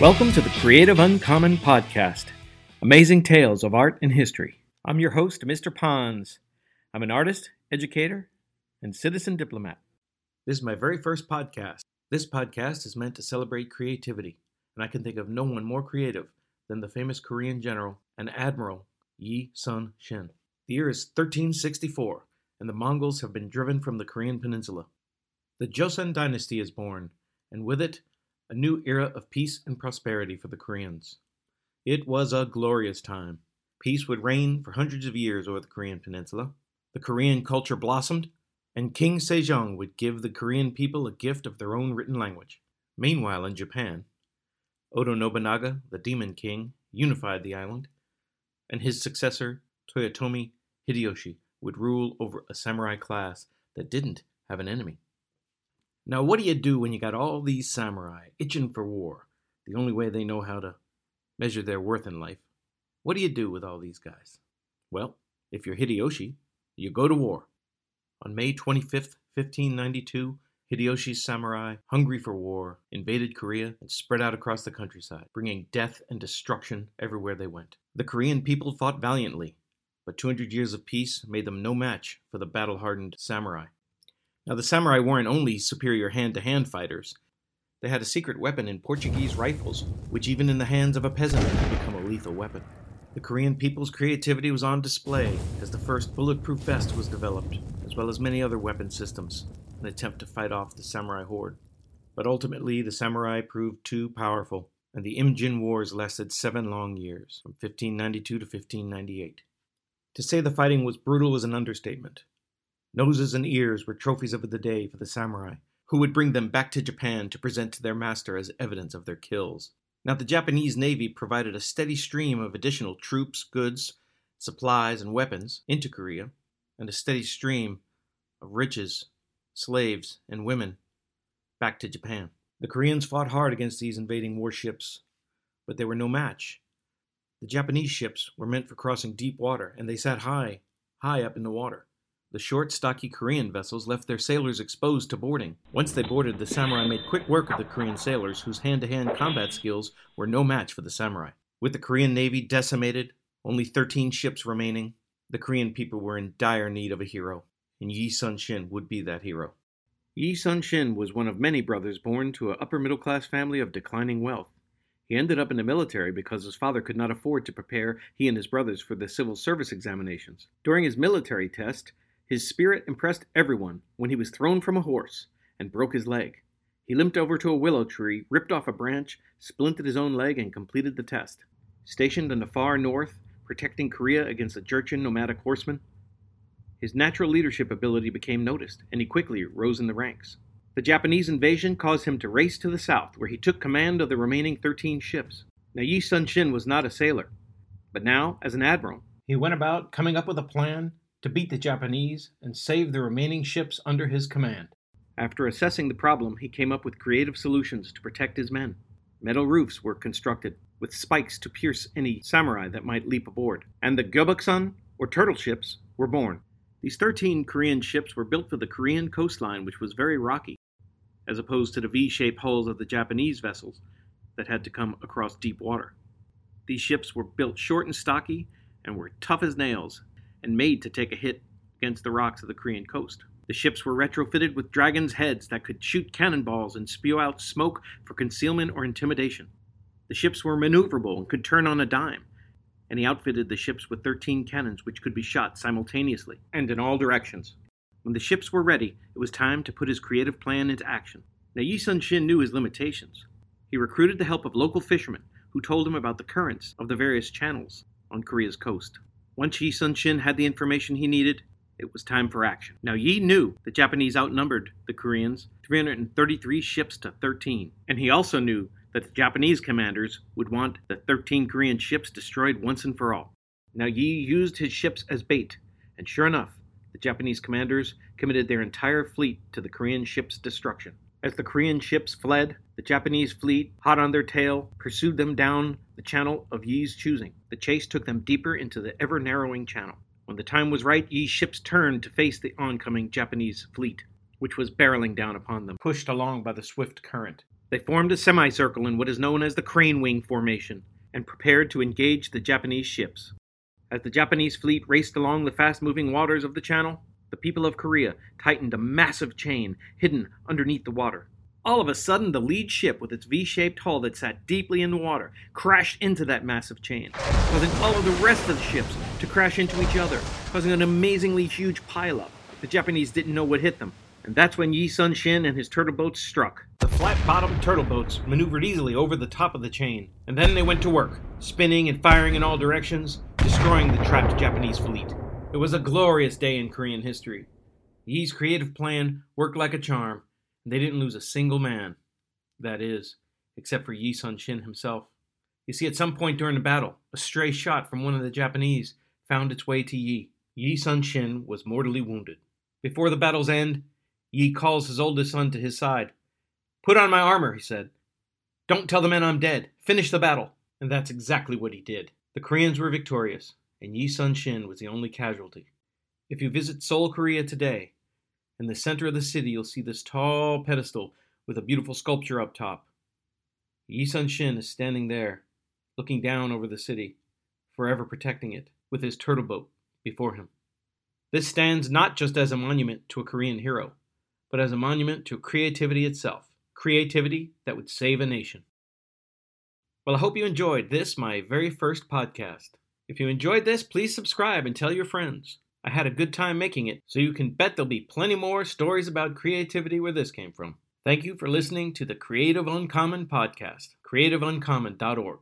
Welcome to the Creative Uncommon Podcast Amazing Tales of Art and History. I'm your host, Mr. Pons. I'm an artist, educator, and citizen diplomat. This is my very first podcast. This podcast is meant to celebrate creativity, and I can think of no one more creative than the famous Korean general and admiral Yi Sun Shin. The year is 1364, and the Mongols have been driven from the Korean peninsula. The Joseon dynasty is born, and with it, a new era of peace and prosperity for the Koreans. It was a glorious time. Peace would reign for hundreds of years over the Korean peninsula. The Korean culture blossomed, and King Sejong would give the Korean people a gift of their own written language. Meanwhile, in Japan, Oda Nobunaga, the Demon King, unified the island, and his successor, Toyotomi Hideyoshi, would rule over a samurai class that didn't have an enemy. Now, what do you do when you got all these samurai itching for war? The only way they know how to measure their worth in life. What do you do with all these guys? Well, if you're Hideyoshi, you go to war. On May 25th, 1592, Hideyoshi's samurai, hungry for war, invaded Korea and spread out across the countryside, bringing death and destruction everywhere they went. The Korean people fought valiantly, but 200 years of peace made them no match for the battle hardened samurai. Now, the samurai weren't only superior hand to hand fighters, they had a secret weapon in Portuguese rifles, which even in the hands of a peasant could become a lethal weapon. The Korean people's creativity was on display as the first bulletproof vest was developed, as well as many other weapon systems, an attempt to fight off the samurai horde. But ultimately, the samurai proved too powerful, and the Imjin Wars lasted seven long years, from 1592 to 1598. To say the fighting was brutal is an understatement. Noses and ears were trophies of the day for the samurai, who would bring them back to Japan to present to their master as evidence of their kills. Now, the Japanese Navy provided a steady stream of additional troops, goods, supplies, and weapons into Korea, and a steady stream of riches, slaves, and women back to Japan. The Koreans fought hard against these invading warships, but they were no match. The Japanese ships were meant for crossing deep water, and they sat high, high up in the water. The short, stocky Korean vessels left their sailors exposed to boarding. Once they boarded, the samurai made quick work of the Korean sailors, whose hand to hand combat skills were no match for the samurai. With the Korean navy decimated, only 13 ships remaining, the Korean people were in dire need of a hero, and Yi Sun Shin would be that hero. Yi Sun Shin was one of many brothers born to an upper middle class family of declining wealth. He ended up in the military because his father could not afford to prepare he and his brothers for the civil service examinations. During his military test, his spirit impressed everyone when he was thrown from a horse and broke his leg. He limped over to a willow tree, ripped off a branch, splinted his own leg, and completed the test. Stationed in the far north, protecting Korea against the Jurchen nomadic horsemen, his natural leadership ability became noticed, and he quickly rose in the ranks. The Japanese invasion caused him to race to the south, where he took command of the remaining 13 ships. Now, Yi Sun Shin was not a sailor, but now, as an admiral, he went about coming up with a plan to beat the Japanese and save the remaining ships under his command. After assessing the problem, he came up with creative solutions to protect his men. Metal roofs were constructed, with spikes to pierce any samurai that might leap aboard, and the Gobuksun, or turtle ships, were born. These 13 Korean ships were built for the Korean coastline, which was very rocky, as opposed to the V shaped hulls of the Japanese vessels that had to come across deep water. These ships were built short and stocky and were tough as nails and made to take a hit against the rocks of the Korean coast. The ships were retrofitted with dragon's heads that could shoot cannonballs and spew out smoke for concealment or intimidation. The ships were maneuverable and could turn on a dime, and he outfitted the ships with 13 cannons which could be shot simultaneously and in all directions. When the ships were ready, it was time to put his creative plan into action. Now Yi Sun Shin knew his limitations. He recruited the help of local fishermen who told him about the currents of the various channels on Korea's coast. Once Yi Sun Shin had the information he needed, it was time for action. Now Yi knew the Japanese outnumbered the Koreans 333 ships to 13, and he also knew that the Japanese commanders would want the 13 Korean ships destroyed once and for all. Now Yi used his ships as bait, and sure enough, the Japanese commanders committed their entire fleet to the Korean ships' destruction. As the Korean ships fled, the Japanese fleet, hot on their tail, pursued them down the channel of Yi's choosing. The chase took them deeper into the ever narrowing channel. When the time was right, Yi's ships turned to face the oncoming Japanese fleet, which was barreling down upon them, pushed along by the swift current. They formed a semicircle in what is known as the Crane Wing Formation and prepared to engage the Japanese ships. As the Japanese fleet raced along the fast moving waters of the channel, the people of Korea tightened a massive chain hidden underneath the water. All of a sudden, the lead ship, with its V shaped hull that sat deeply in the water, crashed into that massive chain, causing all of the rest of the ships to crash into each other, causing an amazingly huge pileup. The Japanese didn't know what hit them, and that's when Yi Sun Shin and his turtle boats struck. The flat bottomed turtle boats maneuvered easily over the top of the chain, and then they went to work, spinning and firing in all directions, destroying the trapped Japanese fleet. It was a glorious day in Korean history. Yi's creative plan worked like a charm, they didn't lose a single man. That is, except for Yi Sun Shin himself. You see, at some point during the battle, a stray shot from one of the Japanese found its way to Yi. Yi Sun Shin was mortally wounded. Before the battle's end, Yi calls his oldest son to his side. Put on my armor, he said. Don't tell the men I'm dead. Finish the battle. And that's exactly what he did. The Koreans were victorious and Yi Sun Shin was the only casualty. If you visit Seoul, Korea today, in the center of the city you'll see this tall pedestal with a beautiful sculpture up top. Yi Sun Shin is standing there, looking down over the city, forever protecting it, with his turtle boat before him. This stands not just as a monument to a Korean hero, but as a monument to creativity itself, creativity that would save a nation. Well, I hope you enjoyed this, my very first podcast. If you enjoyed this, please subscribe and tell your friends. I had a good time making it, so you can bet there'll be plenty more stories about creativity where this came from. Thank you for listening to the Creative Uncommon podcast, creativeuncommon.org.